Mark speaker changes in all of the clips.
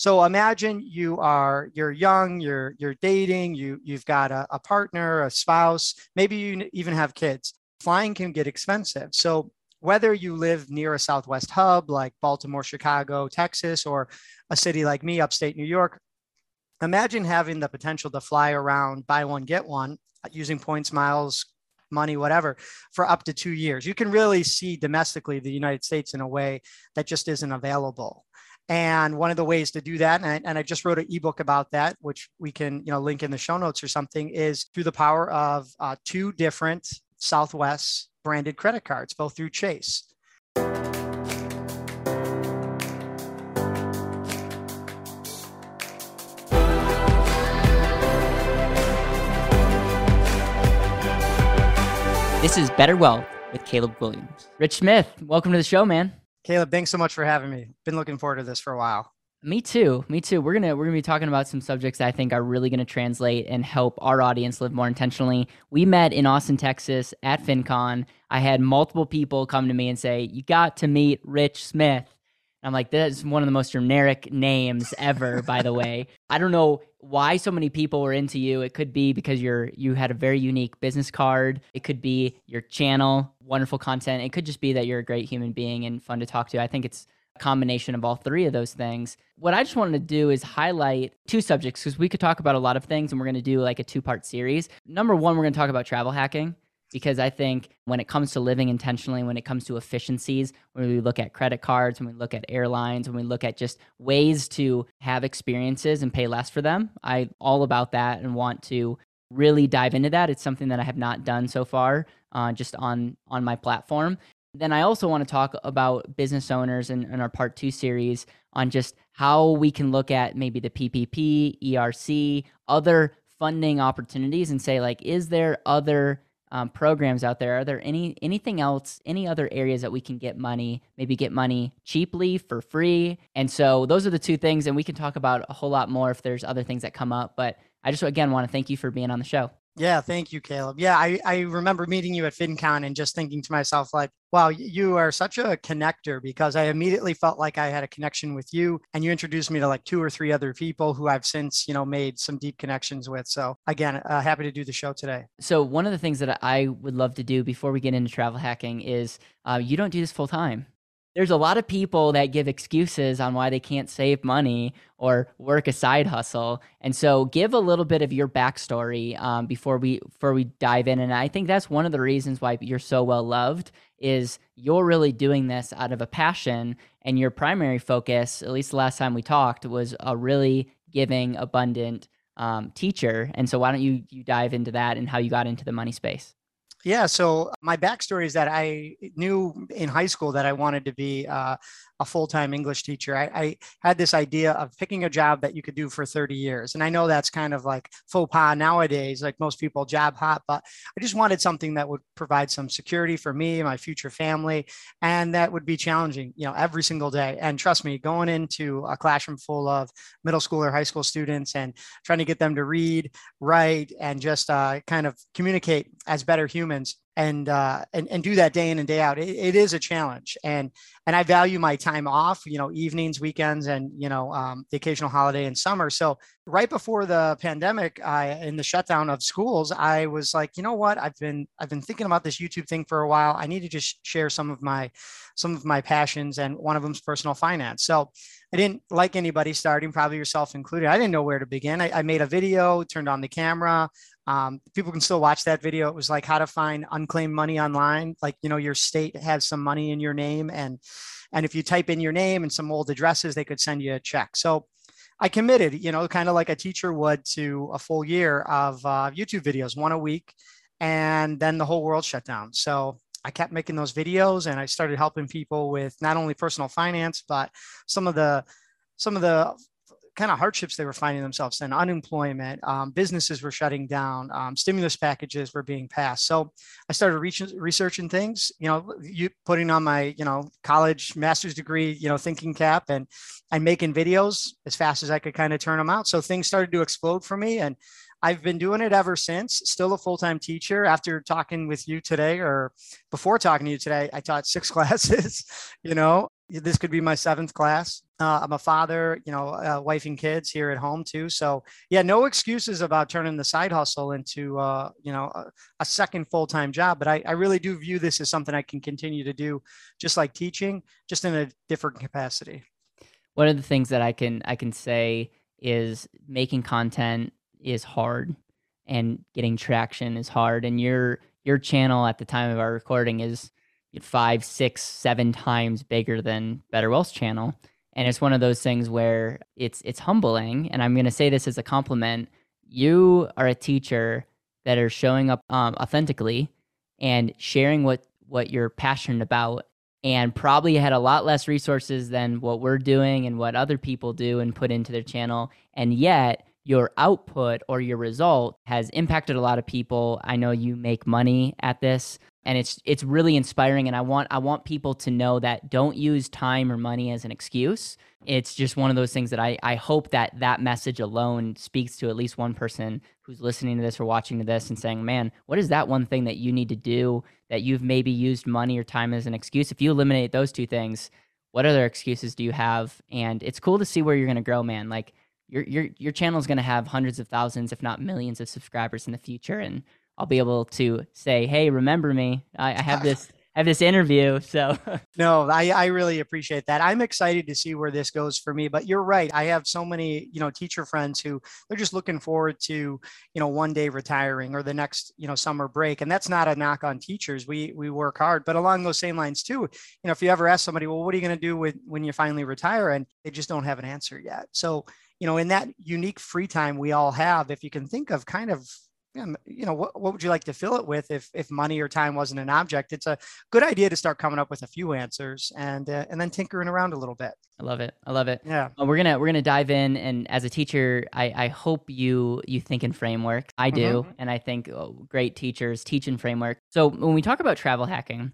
Speaker 1: So imagine you are you're young, you're you're dating, you you've got a, a partner, a spouse, maybe you even have kids. Flying can get expensive. So whether you live near a Southwest hub like Baltimore, Chicago, Texas, or a city like me, upstate New York, imagine having the potential to fly around, buy one, get one using points, miles, money, whatever, for up to two years. You can really see domestically the United States in a way that just isn't available. And one of the ways to do that, and I, and I just wrote an ebook about that, which we can you know link in the show notes or something, is through the power of uh, two different Southwest branded credit cards, both through Chase.
Speaker 2: This is Better Wealth with Caleb Guilliams. Rich Smith, welcome to the show, man.
Speaker 1: Caleb, thanks so much for having me. Been looking forward to this for a while.
Speaker 2: Me too. Me too. We're gonna we're gonna be talking about some subjects that I think are really gonna translate and help our audience live more intentionally. We met in Austin, Texas at FinCon. I had multiple people come to me and say, "You got to meet Rich Smith." I'm like, that is one of the most generic names ever, by the way. I don't know why so many people were into you. It could be because you're you had a very unique business card. It could be your channel, wonderful content. It could just be that you're a great human being and fun to talk to. I think it's a combination of all three of those things. What I just wanted to do is highlight two subjects because we could talk about a lot of things and we're going to do like a two-part series. Number 1, we're going to talk about travel hacking because I think when it comes to living intentionally, when it comes to efficiencies, when we look at credit cards, when we look at airlines, when we look at just ways to have experiences and pay less for them, I all about that and want to really dive into that. It's something that I have not done so far, uh, just on on my platform. Then I also want to talk about business owners in our part two series on just how we can look at maybe the PPP, ERC, other funding opportunities, and say like, is there other um, programs out there. Are there any anything else, any other areas that we can get money, maybe get money cheaply for free? And so those are the two things, and we can talk about a whole lot more if there's other things that come up. But I just again want to thank you for being on the show.
Speaker 1: Yeah, thank you, Caleb. Yeah, I, I remember meeting you at FinCon and just thinking to myself, like, wow, you are such a connector because I immediately felt like I had a connection with you. And you introduced me to like two or three other people who I've since, you know, made some deep connections with. So again, uh, happy to do the show today.
Speaker 2: So one of the things that I would love to do before we get into travel hacking is uh, you don't do this full time there's a lot of people that give excuses on why they can't save money or work a side hustle. And so, give a little bit of your backstory um, before we before we dive in. And I think that's one of the reasons why you're so well loved is you're really doing this out of a passion, and your primary focus, at least the last time we talked, was a really giving, abundant um, teacher. And so, why don't you you dive into that and how you got into the money space?
Speaker 1: Yeah. So my backstory is that I knew in high school that I wanted to be uh, a full-time English teacher. I, I, had this idea of picking a job that you could do for 30 years. And I know that's kind of like faux pas nowadays, like most people job hop, but I just wanted something that would provide some security for me, my future family, and that would be challenging, you know, every single day. And trust me, going into a classroom full of middle school or high school students and trying to get them to read, write, and just uh, kind of communicate as better humans and uh, and and do that day in and day out. It, it is a challenge, and and I value my time off. You know, evenings, weekends, and you know, um, the occasional holiday in summer. So right before the pandemic, I in the shutdown of schools, I was like, you know what? I've been I've been thinking about this YouTube thing for a while. I need to just share some of my some of my passions, and one of them is personal finance. So I didn't like anybody starting, probably yourself included. I didn't know where to begin. I, I made a video, turned on the camera. Um, people can still watch that video. It was like how to find unclaimed money online. Like, you know, your state has some money in your name. And, and if you type in your name and some old addresses, they could send you a check. So I committed, you know, kind of like a teacher would to a full year of uh, YouTube videos, one a week. And then the whole world shut down. So I kept making those videos and I started helping people with not only personal finance, but some of the some of the kind of hardships they were finding themselves in. Unemployment um, businesses were shutting down um, stimulus packages were being passed. So i started researching things you know you putting on my you know college master's degree you know thinking cap and and making videos as fast as i could kind of turn them out. So things started to explode for me and I've been doing it ever since, still a full time teacher. After talking with you today, or before talking to you today, I taught six classes, you know, this could be my seventh class. Uh, I'm a father, you know, uh, wife and kids here at home too. So yeah, no excuses about turning the side hustle into, uh, you know, a, a second full-time job. But I, I really do view this as something I can continue to do, just like teaching, just in a different capacity.
Speaker 2: One of the things that I can I can say is making content is hard, and getting traction is hard. And your your channel at the time of our recording is five, six, seven times bigger than Better Wealth's channel. And it's one of those things where it's it's humbling. And I'm going to say this as a compliment. You are a teacher that are showing up um, authentically and sharing what what you're passionate about and probably had a lot less resources than what we're doing and what other people do and put into their channel and yet your output or your result has impacted a lot of people. I know you make money at this and it's it's really inspiring and i want i want people to know that don't use time or money as an excuse. It's just one of those things that i i hope that that message alone speaks to at least one person who's listening to this or watching to this and saying man what is that one thing that you need to do that you've maybe used money or time as an excuse? If you eliminate those two things what other excuses do you have? And it's cool to see where you're going to grow man. Like your your your channel is going to have hundreds of thousands if not millions of subscribers in the future and I'll be able to say, "Hey, remember me? I, I have this." have this interview. So
Speaker 1: no, I, I really appreciate that. I'm excited to see where this goes for me. But you're right. I have so many, you know, teacher friends who they're just looking forward to, you know, one day retiring or the next, you know, summer break. And that's not a knock on teachers. We we work hard. But along those same lines too, you know, if you ever ask somebody, well, what are you going to do with when you finally retire? And they just don't have an answer yet. So, you know, in that unique free time we all have, if you can think of kind of you know what, what would you like to fill it with if if money or time wasn't an object? It's a good idea to start coming up with a few answers and uh, and then tinkering around a little bit.
Speaker 2: I love it. I love it.
Speaker 1: Yeah.
Speaker 2: Well, we're gonna we're gonna dive in and as a teacher i i hope you you think in framework. I do mm-hmm. and i think oh, great teachers teach in framework. So when we talk about travel hacking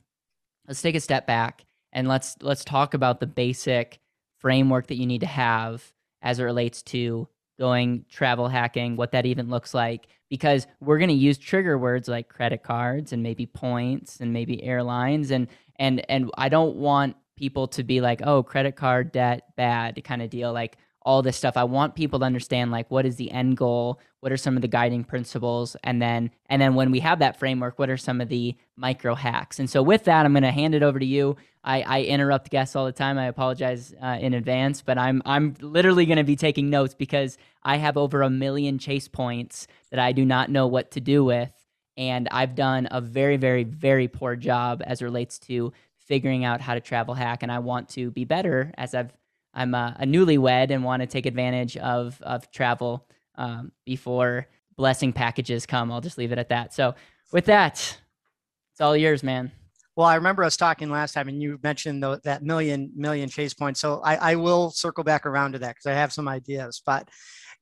Speaker 2: let's take a step back and let's let's talk about the basic framework that you need to have as it relates to going travel hacking, what that even looks like, because we're going to use trigger words like credit cards and maybe points and maybe airlines and and and I don't want people to be like, oh, credit card debt bad kind of deal. Like all this stuff. I want people to understand like what is the end goal, what are some of the guiding principles, and then and then when we have that framework, what are some of the micro hacks? And so with that, I'm going to hand it over to you. I, I interrupt guests all the time. I apologize uh, in advance, but I'm I'm literally going to be taking notes because I have over a million chase points that I do not know what to do with, and I've done a very very very poor job as relates to figuring out how to travel hack, and I want to be better as I've I'm a, a newlywed and want to take advantage of of travel um, before blessing packages come. I'll just leave it at that. So with that, it's all yours, man.
Speaker 1: Well, I remember us talking last time, and you mentioned the, that million million chase points. So I, I will circle back around to that because I have some ideas. But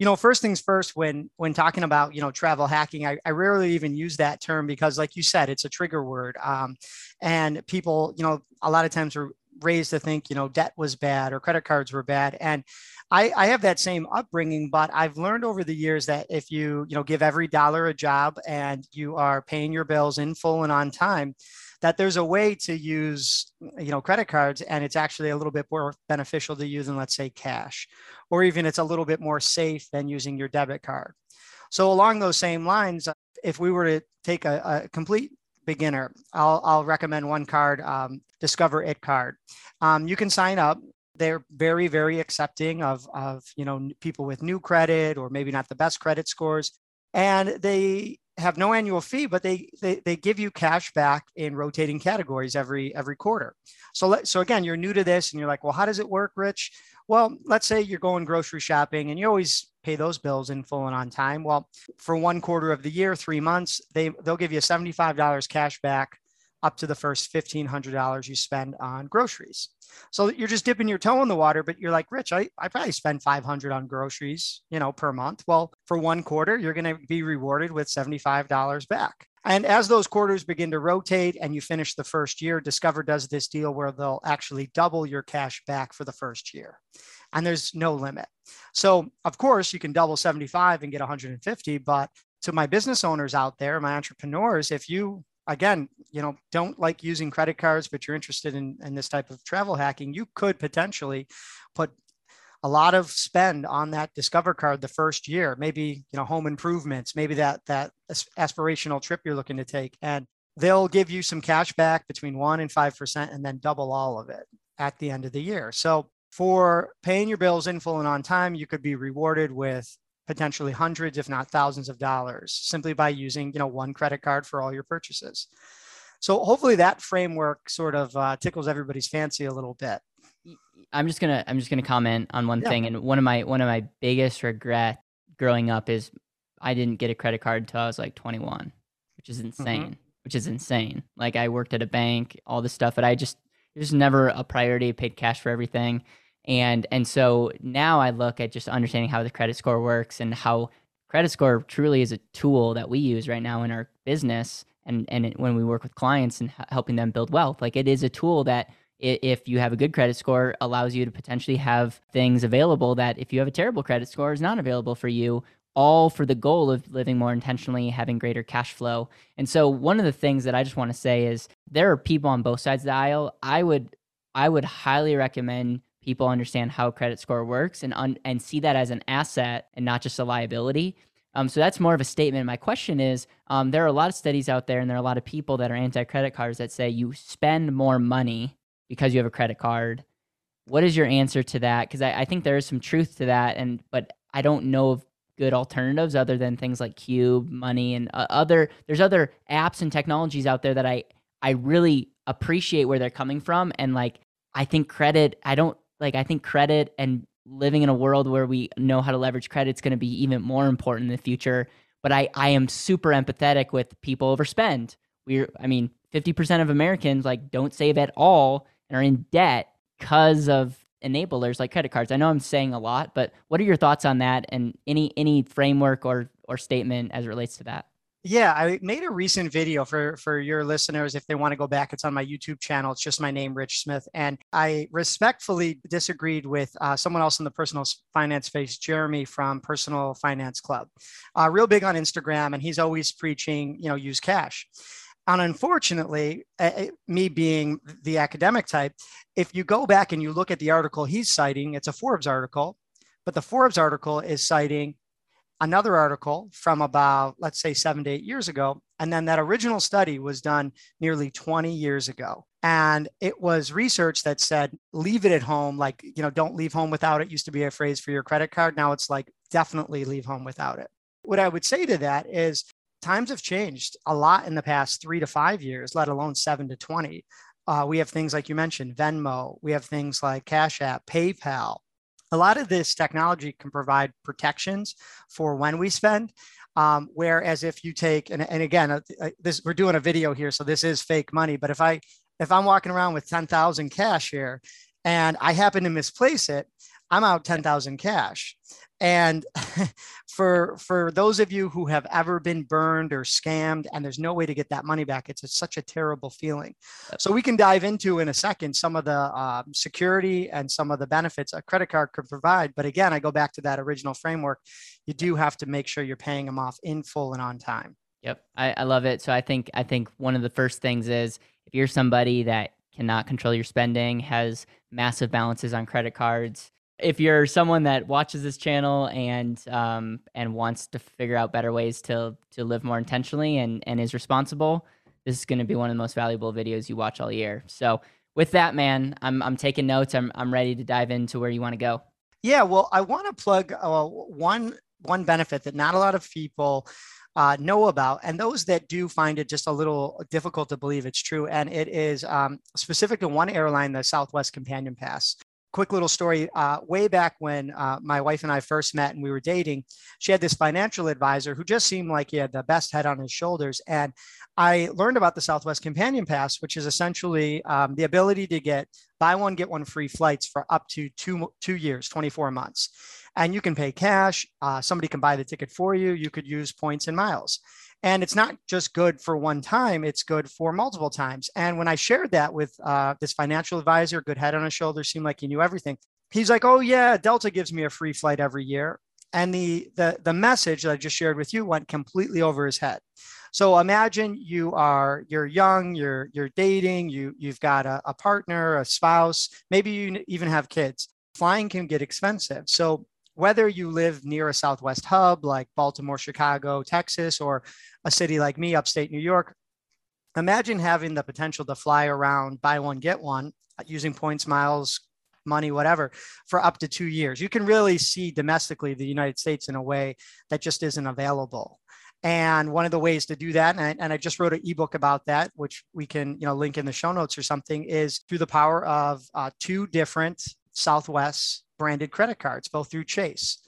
Speaker 1: you know, first things first, when when talking about you know travel hacking, I, I rarely even use that term because, like you said, it's a trigger word, um, and people, you know, a lot of times are raised to think, you know, debt was bad or credit cards were bad. And I, I have that same upbringing, but I've learned over the years that if you, you know, give every dollar a job and you are paying your bills in full and on time, that there's a way to use you know credit cards and it's actually a little bit more beneficial to you than let's say cash or even it's a little bit more safe than using your debit card so along those same lines if we were to take a, a complete beginner, I'll, I'll recommend one card, um, Discover It card. Um, you can sign up. They're very, very accepting of, of you know people with new credit or maybe not the best credit scores, and they have no annual fee, but they, they they give you cash back in rotating categories every every quarter. So let, so again, you're new to this, and you're like, well, how does it work, Rich? Well, let's say you're going grocery shopping, and you always pay those bills in full and on time. Well, for one quarter of the year, three months, they they'll give you $75 cash back up to the first $1,500 you spend on groceries. So you're just dipping your toe in the water, but you're like, Rich, I, I probably spend 500 on groceries, you know, per month. Well, for one quarter, you're going to be rewarded with $75 back. And as those quarters begin to rotate and you finish the first year, Discover does this deal where they'll actually double your cash back for the first year and there's no limit. So, of course, you can double 75 and get 150, but to my business owners out there, my entrepreneurs, if you again, you know, don't like using credit cards, but you're interested in, in this type of travel hacking, you could potentially put a lot of spend on that discover card the first year maybe you know home improvements maybe that that aspirational trip you're looking to take. And they'll give you some cash back between 1 and 5% and then double all of it at the end of the year. So for paying your bills in full and on time you could be rewarded with potentially hundreds if not thousands of dollars simply by using you know one credit card for all your purchases so hopefully that framework sort of uh, tickles everybody's fancy a little bit
Speaker 2: I'm just gonna I'm just gonna comment on one yeah. thing, and one of my one of my biggest regret growing up is I didn't get a credit card until I was like 21, which is insane. Mm-hmm. Which is insane. Like I worked at a bank, all this stuff, but I just it was never a priority. paid cash for everything, and and so now I look at just understanding how the credit score works and how credit score truly is a tool that we use right now in our business and and it, when we work with clients and h- helping them build wealth. Like it is a tool that if you have a good credit score allows you to potentially have things available that if you have a terrible credit score is not available for you all for the goal of living more intentionally having greater cash flow and so one of the things that i just want to say is there are people on both sides of the aisle i would i would highly recommend people understand how credit score works and un- and see that as an asset and not just a liability um, so that's more of a statement. My question is um, there are a lot of studies out there, and there are a lot of people that are anti credit cards that say you spend more money because you have a credit card. What is your answer to that? Because I, I think there is some truth to that, and but I don't know of good alternatives other than things like Qube, Money, and uh, other. There's other apps and technologies out there that I I really appreciate where they're coming from, and like I think credit. I don't like. I think credit and living in a world where we know how to leverage credit is going to be even more important in the future. But I I am super empathetic with people overspend. We're I mean, 50% of Americans like don't save at all and are in debt because of enablers like credit cards. I know I'm saying a lot, but what are your thoughts on that and any any framework or or statement as it relates to that?
Speaker 1: Yeah, I made a recent video for for your listeners if they want to go back. It's on my YouTube channel. It's just my name, Rich Smith, and I respectfully disagreed with uh, someone else in the personal finance space, Jeremy from Personal Finance Club. Uh, real big on Instagram, and he's always preaching, you know, use cash. And unfortunately, uh, me being the academic type, if you go back and you look at the article he's citing, it's a Forbes article, but the Forbes article is citing another article from about, let's say, seven to eight years ago. And then that original study was done nearly 20 years ago. And it was research that said, leave it at home. Like, you know, don't leave home without it used to be a phrase for your credit card. Now it's like, definitely leave home without it. What I would say to that is times have changed a lot in the past three to five years, let alone seven to 20. Uh, we have things like you mentioned, Venmo. We have things like Cash App, PayPal. A lot of this technology can provide protections for when we spend. Um, whereas if you take, and, and again, uh, uh this we're doing a video here, so this is fake money. But if I if I'm walking around with 10,000 cash here and I happen to misplace it, I'm out 10,000 cash. And for for those of you who have ever been burned or scammed and there's no way to get that money back, it's a, such a terrible feeling. So we can dive into in a second some of the uh, security and some of the benefits a credit card could provide. But again, I go back to that original framework. You do have to make sure you're paying them off in full and on time.
Speaker 2: Yep, I, I love it. So I think I think one of the first things is if you're somebody that cannot control your spending, has massive balances on credit cards, if you're someone that watches this channel and um, and wants to figure out better ways to to live more intentionally and and is responsible, this is going to be one of the most valuable videos you watch all year. So with that, man, I'm I'm taking notes. I'm I'm ready to dive into where you want to go.
Speaker 1: Yeah, well, I want to plug uh, one one benefit that not a lot of people uh, know about, and those that do find it just a little difficult to believe it's true. And it is um, specific to one airline, the Southwest Companion Pass quick little story uh, way back when uh, my wife and I first met and we were dating, she had this financial advisor who just seemed like he had the best head on his shoulders. And I learned about the Southwest Companion Pass, which is essentially um, the ability to get buy one, get one free flights for up to two, two years, 24 months. And you can pay cash. Uh, somebody can buy the ticket for you. You could use points and miles. And it's not just good for one time, it's good for multiple times. And when I shared that with uh, this financial advisor, good head on his shoulder, seemed like he knew everything. He's like, oh, yeah, Delta gives me a free flight every year. And the, the, the message that I just shared with you went completely over his head. So imagine you are you're young, you're you're dating, you you've got a, a partner, a spouse, maybe you even have kids. Flying can get expensive. So whether you live near a Southwest hub like Baltimore, Chicago, Texas, or a city like me, upstate New York, imagine having the potential to fly around, buy one, get one using points, miles, money, whatever, for up to two years. You can really see domestically the United States in a way that just isn't available. And one of the ways to do that, and I, and I, just wrote an ebook about that, which we can you know link in the show notes or something, is through the power of uh, two different Southwest branded credit cards, both through Chase.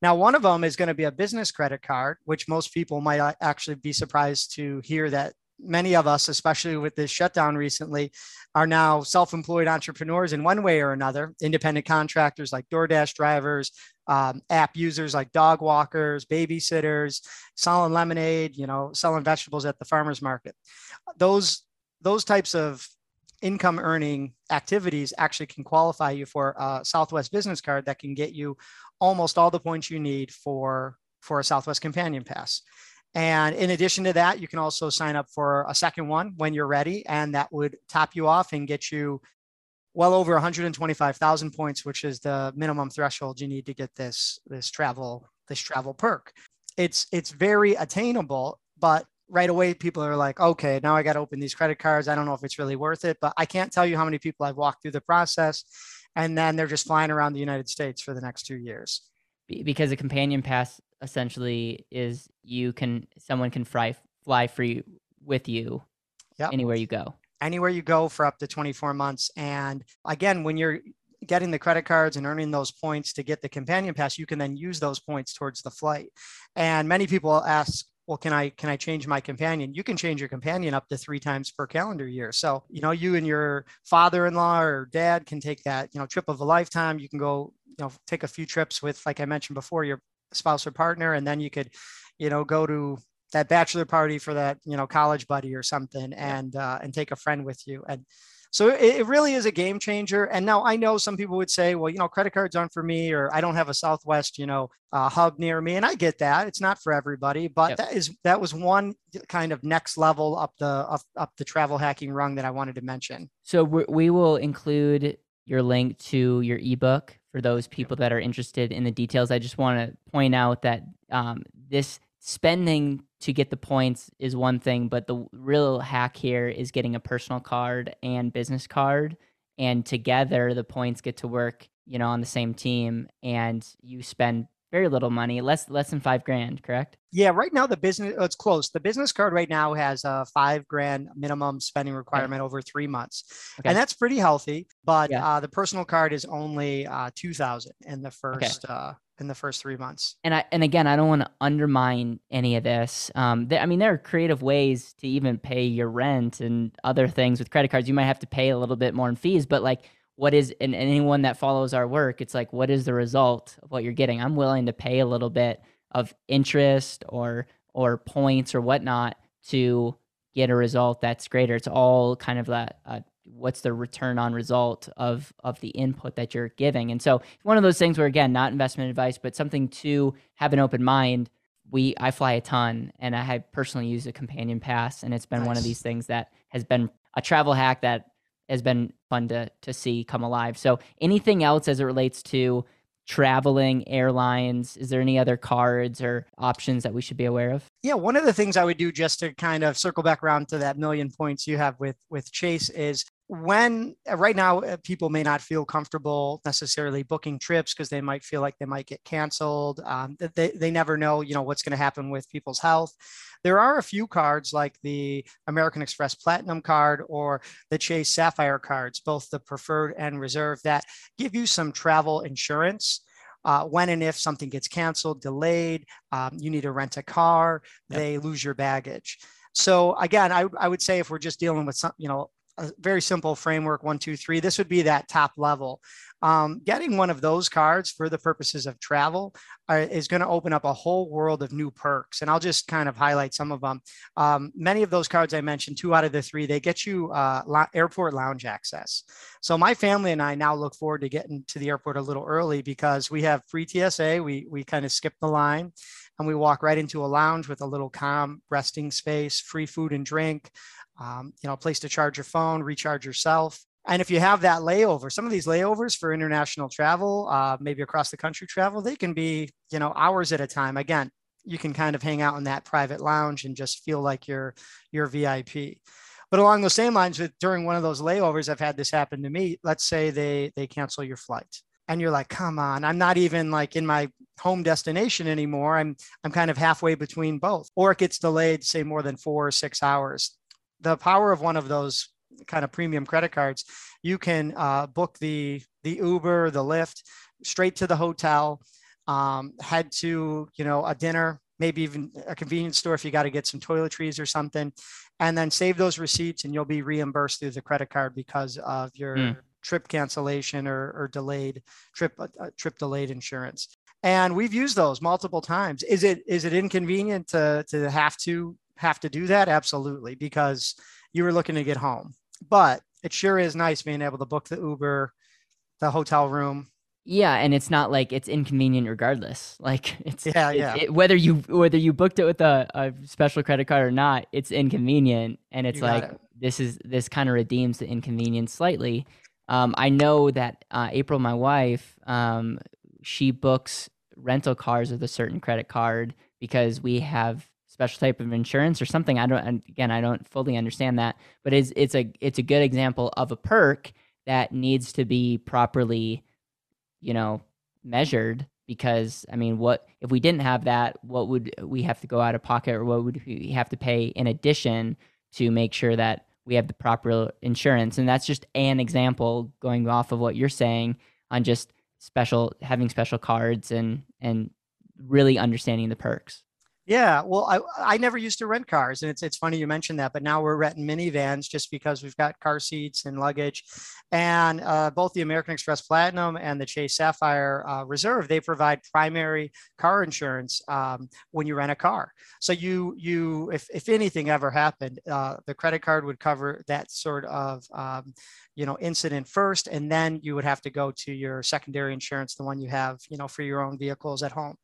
Speaker 1: Now, one of them is going to be a business credit card, which most people might actually be surprised to hear that many of us, especially with this shutdown recently, are now self employed entrepreneurs in one way or another, independent contractors like DoorDash drivers, um, app users like dog walkers, babysitters, selling lemonade, you know, selling vegetables at the farmer's market. Those, those types of income earning activities actually can qualify you for a Southwest business card that can get you almost all the points you need for, for a Southwest companion pass. And in addition to that, you can also sign up for a second one when you're ready, and that would top you off and get you well over 125,000 points, which is the minimum threshold you need to get this this travel this travel perk. It's it's very attainable, but right away people are like, okay, now I got to open these credit cards. I don't know if it's really worth it, but I can't tell you how many people I've walked through the process, and then they're just flying around the United States for the next two years.
Speaker 2: Because a companion pass essentially is you can someone can fly fly free with you yep. anywhere you go
Speaker 1: anywhere you go for up to 24 months and again when you're getting the credit cards and earning those points to get the companion pass you can then use those points towards the flight and many people ask well can i can i change my companion? You can change your companion up to three times per calendar year. So you know you and your father-in-law or dad can take that you know trip of a lifetime. You can go you know take a few trips with like i mentioned before your spouse or partner and then you could you know go to that bachelor party for that you know college buddy or something and uh, and take a friend with you. And so it, it, really is a game changer. And now i know some people would say well you know credit cards aren't for me or i don't have a southwest you know uh, hub near me. And i get that. It's not for everybody but yep. that is that was one kind of next level up the up, up the travel hacking rung that i wanted to mention.
Speaker 2: So we will include your link to your ebook for those people that are interested in the details. I just want to point out that um, this spending to get the points is one thing, but the real hack here is getting a personal card and business card, and together the points get to work, you know, on the same team, and you spend very little money, less less than five grand, correct?
Speaker 1: Yeah, right now the business oh, it's close. The business card right now has a five grand minimum spending requirement okay. over three months, okay. and that's pretty healthy. But yeah. uh, the personal card is only uh, two thousand in the first okay. uh, in the first three months.
Speaker 2: And I and again, I don't want to undermine any of this. Um, I mean, there are creative ways to even pay your rent and other things with credit cards. You might have to pay a little bit more in fees, but like what is and anyone that follows our work it's like what is the result of what you're getting i'm willing to pay a little bit of interest or or points or whatnot to get a result that's greater it's all kind of that uh, what's the return on result of of the input that you're giving and so one of those things where again not investment advice but something to have an open mind we i fly a ton and i have personally used a companion pass and it's been nice. one of these things that has been a travel hack that has been fun to to see come alive. So anything else as it relates to traveling airlines is there any other cards or options that we should be aware of?
Speaker 1: Yeah one of the things i would do just to kind of circle back around to that million points you have with with chase is when uh, right now uh, people may not feel comfortable necessarily booking trips because they might feel like they might get canceled. Um, they, they never know you know what's going to happen with people's health there are a few cards like the American Express Platinum card or the Chase Sapphire cards, both the preferred and reserve, that give you some travel insurance. Uh, when and if something gets canceled, delayed, um, you need to rent a car, yep. they lose your baggage. So again, I, I would say if we're just dealing with some, you know, a very simple framework one two three. This would be that top level. Um, getting one of those cards for the purposes of travel uh, is going to open up a whole world of new perks and i'll just kind of highlight some of them. Um, many of those cards i mentioned two out of the three they get you uh, la- airport lounge access. So my family and i now look forward to getting to the airport a little early because we have free tsa we, we kind of skip the line and we walk right into a lounge with a little calm resting space, free food and drink, um, you know, a place to charge your phone, recharge yourself. And if you have that layover, some of these layovers for international travel, uh, maybe across the country travel, they can be, you know, hours at a time. Again, you can kind of hang out in that private lounge and just feel like you're you're VIP. But along those same lines, with during one of those layovers, I've had this happen to me. Let's say they they cancel your flight, and you're like, "Come on, I'm not even like in my home destination anymore. I'm I'm kind of halfway between both." Or it gets delayed, say more than four or six hours. The power of one of those kind of premium credit cards, you can uh, book the the Uber, the Lyft, straight to the hotel. Um, head to you know a dinner, maybe even a convenience store if you got to get some toiletries or something, and then save those receipts, and you'll be reimbursed through the credit card because of your mm. trip cancellation or, or delayed trip uh, trip delayed insurance. And we've used those multiple times. Is it is it inconvenient to to have to have to do that? Absolutely, because you were looking to get home but it sure is nice being able to book the Uber, the hotel room.
Speaker 2: Yeah, and it's not like it's inconvenient regardless. Like it's
Speaker 1: yeah, yeah.
Speaker 2: It, whether you whether you booked it with a, a special credit card or not, it's inconvenient, and it's like it. this is this kind of redeems the inconvenience slightly. Um, I know that uh, April, my wife, um, she books rental cars with a certain credit card because we have special type of insurance or something. I don't again I don't fully understand that, but it's it's a it's a good example of a perk that needs to be properly, you know, measured because I mean, what if we didn't have that? What would we have to go out of pocket, or what would we have to pay in addition to make sure that we have the proper insurance? And that's just an example going off of what you're saying on just special having special cards and and really understanding the perks.
Speaker 1: Yeah, well, I, I never used to rent cars, and it's it's funny you mentioned that, but now we're renting minivans just because we've got car seats and luggage, and uh, both the American Express Platinum and the Chase Sapphire uh, Reserve they provide primary car insurance um, when you rent a car. So you you if if anything ever happened, uh, the credit card would cover that sort of um, you know incident first, and then you would have to go to your secondary insurance, the one you have you know for your own vehicles at home.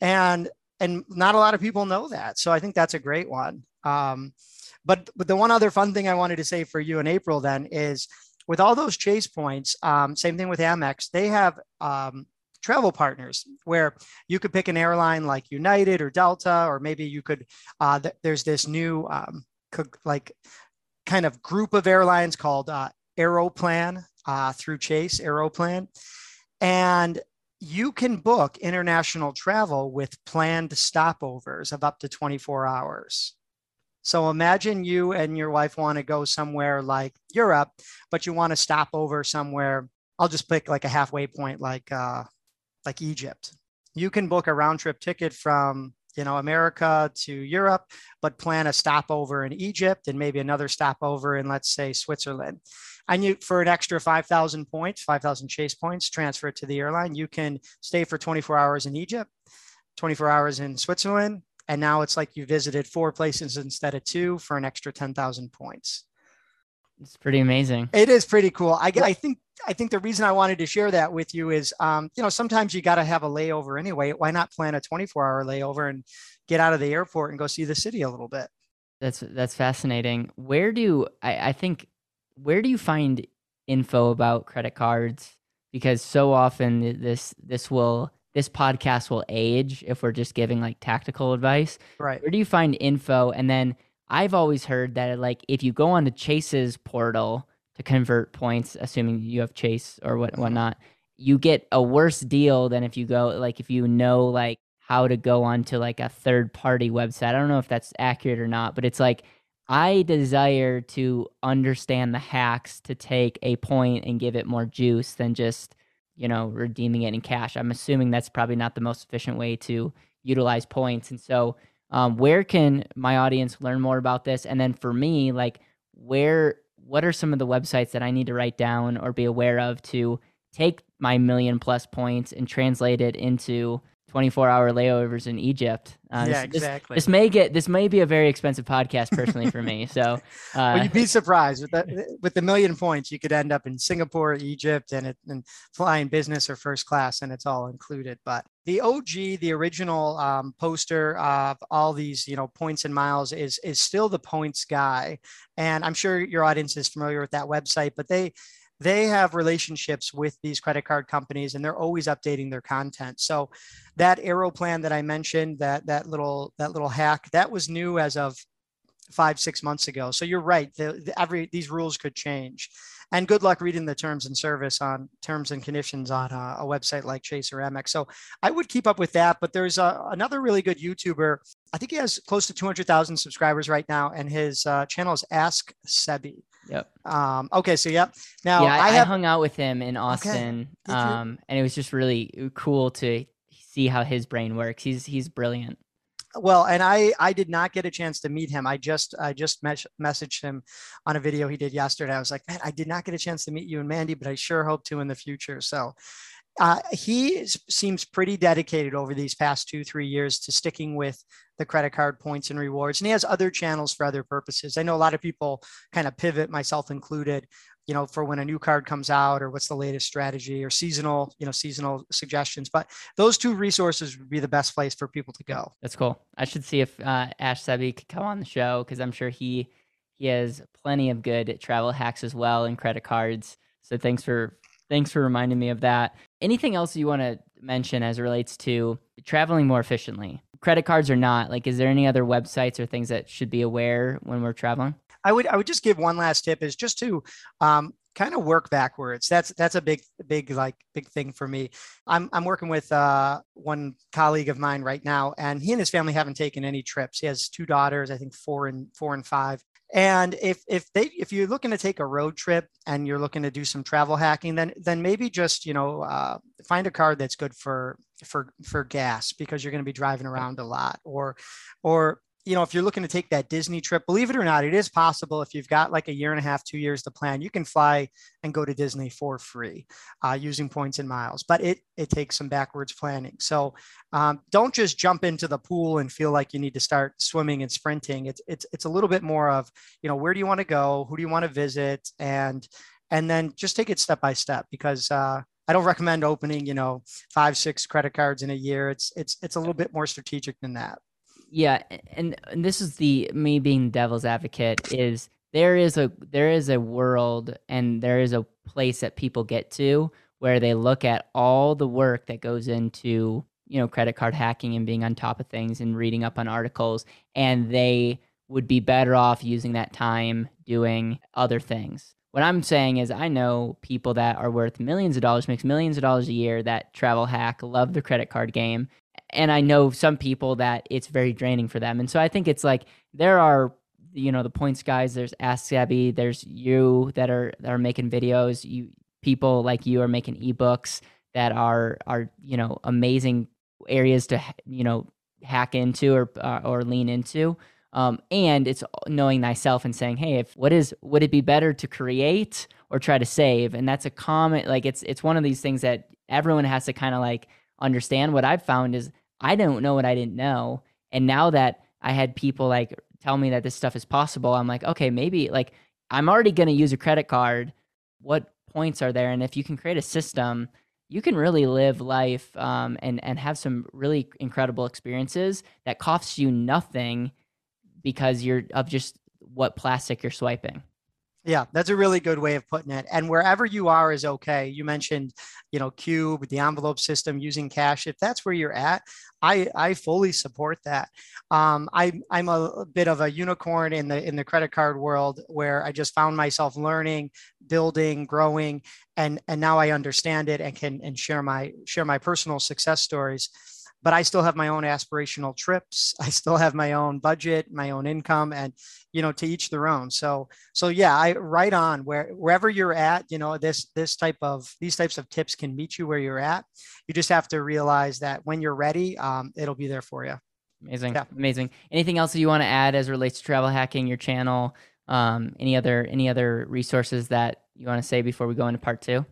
Speaker 1: And and not a lot of people know that. So I think that's a great one. Um, but but the one other fun thing I wanted to say for you in April then is with all those chase points, um, same thing with Amex, they have um, travel partners where you could pick an airline like United or Delta, or maybe you could. Uh, th- there's this new um, co- like kind of group of airlines called uh, Aeroplan uh, through Chase Aeroplan, and you can book international travel with planned stopovers of up to 24 hours. So imagine you and your wife want to go somewhere like Europe, but you want to stop over somewhere. I'll just pick like a halfway point, like uh, like Egypt. You can book a round trip ticket from you know America to Europe, but plan a stopover in Egypt and maybe another stopover in let's say Switzerland and you for an extra 5000 points 5000 chase points transfer it to the airline. You can stay for 24 hours in egypt 24 hours in switzerland and now it's like you visited four places instead of two for an extra 10000 points.
Speaker 2: It's pretty amazing.
Speaker 1: It is pretty cool. I, I think i think the reason i wanted to share that with you is um, you know sometimes you got to have a layover anyway. Why not plan a 24 hour layover and get out of the airport and go see the city a little bit?
Speaker 2: That's that's fascinating. Where do i, I think where do you find info about credit cards? Because so often this this will this podcast will age if we're just giving like tactical advice.
Speaker 1: Right.
Speaker 2: Where do you find info? And then I've always heard that like if you go on the Chase's portal to convert points, assuming you have Chase or what mm-hmm. whatnot, you get a worse deal than if you go like if you know like how to go onto like a third party website. I don't know if that's accurate or not, but it's like I desire to understand the hacks to take a point and give it more juice than just, you know, redeeming it in cash. I'm assuming that's probably not the most efficient way to utilize points. And so, um, where can my audience learn more about this? And then for me, like, where, what are some of the websites that I need to write down or be aware of to take my million plus points and translate it into 24 hour layovers in Egypt.
Speaker 1: Uh, yeah,
Speaker 2: this,
Speaker 1: exactly.
Speaker 2: This, this, may get this may be a very expensive podcast personally for me. So, uh,
Speaker 1: well, you'd be surprised with the with the million points, you could end up in Singapore, Egypt, and it, and flying business or first class, and it's all included. But the OG, the original um, poster of all these you know points and miles is is still the points guy, and I'm sure your audience is familiar with that website, but they they have relationships with these credit card companies and they're always updating their content. So that arrow Aeroplan that i mentioned that that little that little hack that was new as of five six months ago. So you're right the, the, every these rules could change. And good luck reading the terms and service on terms and conditions on a, a website like chase or amex. So i would keep up with that but there's a, another really good youtuber. I think he has close to 200000 subscribers right now and his uh, channel is Ask Sebby
Speaker 2: Yep.
Speaker 1: Um, okay, so yep. Now
Speaker 2: yeah, I,
Speaker 1: I, have,
Speaker 2: I hung out with him in Austin, okay. um, and it was just really cool to see how his brain works. He's he's brilliant.
Speaker 1: Well, and I I did not get a chance to meet him. I just I just mes- messaged him on a video he did yesterday. I was like, man, I did not get a chance to meet you and Mandy, but I sure hope to in the future. So uh, he seems pretty dedicated over these past two, three years to sticking with the credit card points and rewards. And he has other channels for other purposes. I know a lot of people kind of pivot, myself included, you know, for when a new card comes out or what's the latest strategy or seasonal, you know, seasonal suggestions. But those two resources would be the best place for people to go.
Speaker 2: That's cool. I should see if uh, Ask Sebby could come on the show because I'm sure he he has plenty of good travel hacks as well and credit cards. So thanks for thanks for reminding me of that. Anything else you want to mention as it relates to traveling more efficiently? Credit cards or not, like, is there any other websites or things that should be aware when we're traveling?
Speaker 1: I would I would just give one last tip is just to um, kind of work backwards. That's that's a big big like big thing for me. I'm I'm working with uh, one colleague of mine right now, and he and his family haven't taken any trips. He has two daughters, I think four and four and five, and if if they if you're looking to take a road trip and you're looking to do some travel hacking, then then maybe just you know uh, find a card that's good for for for gas because you're going to be driving around a lot, or or you know, if you're looking to take that Disney trip, believe it or not, it is possible if you've got like a year and a half, two years to plan, you can fly and go to Disney for free uh, using points and miles. But it it takes some backwards planning. So um, don't just jump into the pool and feel like you need to start swimming and sprinting. It's it's it's a little bit more of you know where do you want to go, who do you want to visit, and and then just take it step by step because. Uh, I don't recommend opening, you know, five, six credit cards in a year. It's it's it's a little bit more strategic than that
Speaker 2: yeah, and, and this is the me being devil's advocate is there is a there is a world and there is a place that people get to where they look at all the work that goes into you know credit card hacking and being on top of things and reading up on articles and they would be better off using that time doing other things what i'm saying is i know people that are worth millions of dollars makes millions of dollars a year that travel hack love the credit card game and I know some people that it's very draining for them. And so I think it's like there are you know the points guys. There's Ask Sebby. There's you that are that are making videos. You people like you are making ebooks that are are you know amazing areas to you know hack into or uh, or lean into. Um, and it's knowing thyself and saying, hey, if what is would it be better to create or try to save? And that's a common like it's it's one of these things that everyone has to kind of like understand. What I've found is I don't know what I didn't know. And now that I had people like tell me that this stuff is possible, I'm like, okay, maybe like I'm already going to use a credit card. What points are there? And if you can create a system, you can really live life um, and and have some really incredible experiences that costs you nothing because you're of just what plastic you're swiping.
Speaker 1: Yeah, that's a really good way of putting it. And wherever you are is okay. You mentioned, you know, Qube, the envelope system, using cash. If that's where you're at, I I fully support that. Um, I I'm a bit of a unicorn in the in the credit card world where I just found myself learning, building, growing, and and now I understand it and can and share my share my personal success stories but I still have my own aspirational trips. I still have my own budget, my own income, and you know, to each their own. So, so yeah, I right on where wherever you're at, you know, this this type of these types of tips can meet you where you're at. You just have to realize that when you're ready, um, it'll be there for you.
Speaker 2: Amazing, yeah. amazing. Anything else that you want to add as relates to travel hacking, your channel? Um, any other any other resources that you want to say before we go into part two?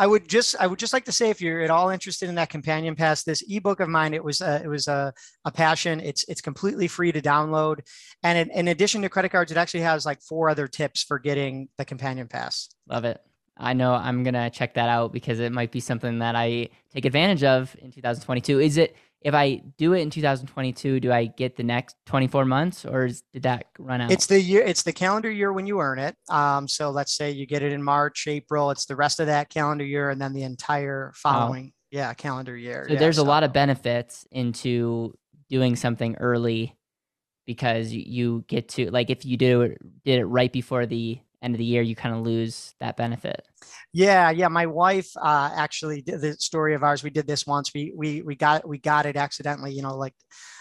Speaker 1: I would just I would just like to say if you're at all interested in that companion pass, this ebook of mine, it was a, it was a, a passion. It's it's completely free to download, and in, in addition to credit cards, it actually has like four other tips for getting the companion pass.
Speaker 2: Love it. I know I'm gonna check that out because it might be something that I take advantage of in 2022. Is it if I do it in 2022, do I get the next 24 months or is, did that run out?
Speaker 1: It's the year, it's the calendar year when you earn it. Um, so let's say you get it in March, April, it's the rest of that calendar year and then the entire following, oh. yeah, calendar year.
Speaker 2: So
Speaker 1: yeah,
Speaker 2: there's so. a lot of benefits into doing something early because you, you get to like if you do it, did it right before the end of the year, you kind of lose that benefit.
Speaker 1: Yeah, yeah. My wife uh, actually did the story of ours. We did this once. We we we got we got it accidentally. You know, like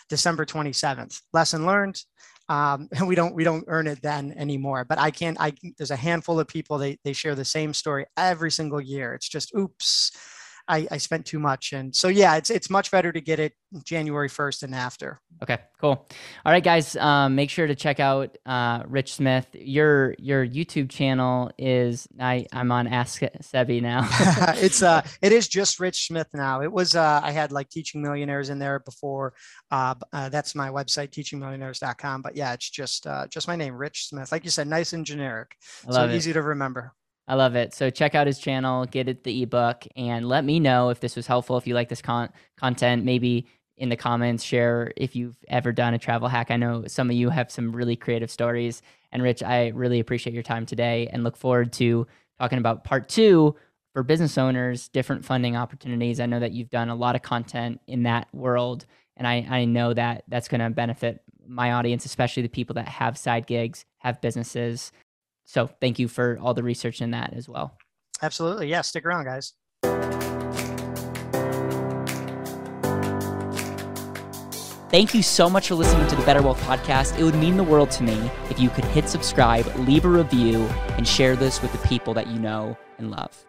Speaker 1: December twenty seventh. Lesson learned. Um, and we don't we don't earn it then anymore. But I can't. I there's a handful of people. They they share the same story every single year. It's just oops I, I spent too much. And so, yeah, it's, it's much better to get it January 1st and after.
Speaker 2: Okay, cool. All right, guys, um, make sure to check out uh, Rich Smith. Your your YouTube channel is I I'm on Ask Sebby now.
Speaker 1: it's uh it is just Rich Smith now. It was uh I had like Teaching Millionaires in there before. Uh, uh that's my website teachingmillionaires.com. But yeah, it's just uh just my name, Rich Smith. Like you said, nice and generic, so it. easy to remember.
Speaker 2: I love it. So check out his channel, get it the ebook, and let me know if this was helpful. If you like this con- content, maybe in the comments, share if you've ever done a travel hack. I know some of you have some really creative stories. And Rich, I really appreciate your time today and look forward to talking about part two for business owners, different funding opportunities. I know that you've done a lot of content in that world, and I, I know that that's going to benefit my audience, especially the people that have side gigs, have businesses, so thank you for all the research in that as well.
Speaker 1: Absolutely. Yeah. Stick around, guys.
Speaker 2: Thank you so much for listening to the Better Wealth Podcast. It would mean the world to me if you could hit subscribe, leave a review, and share this with the people that you know and love.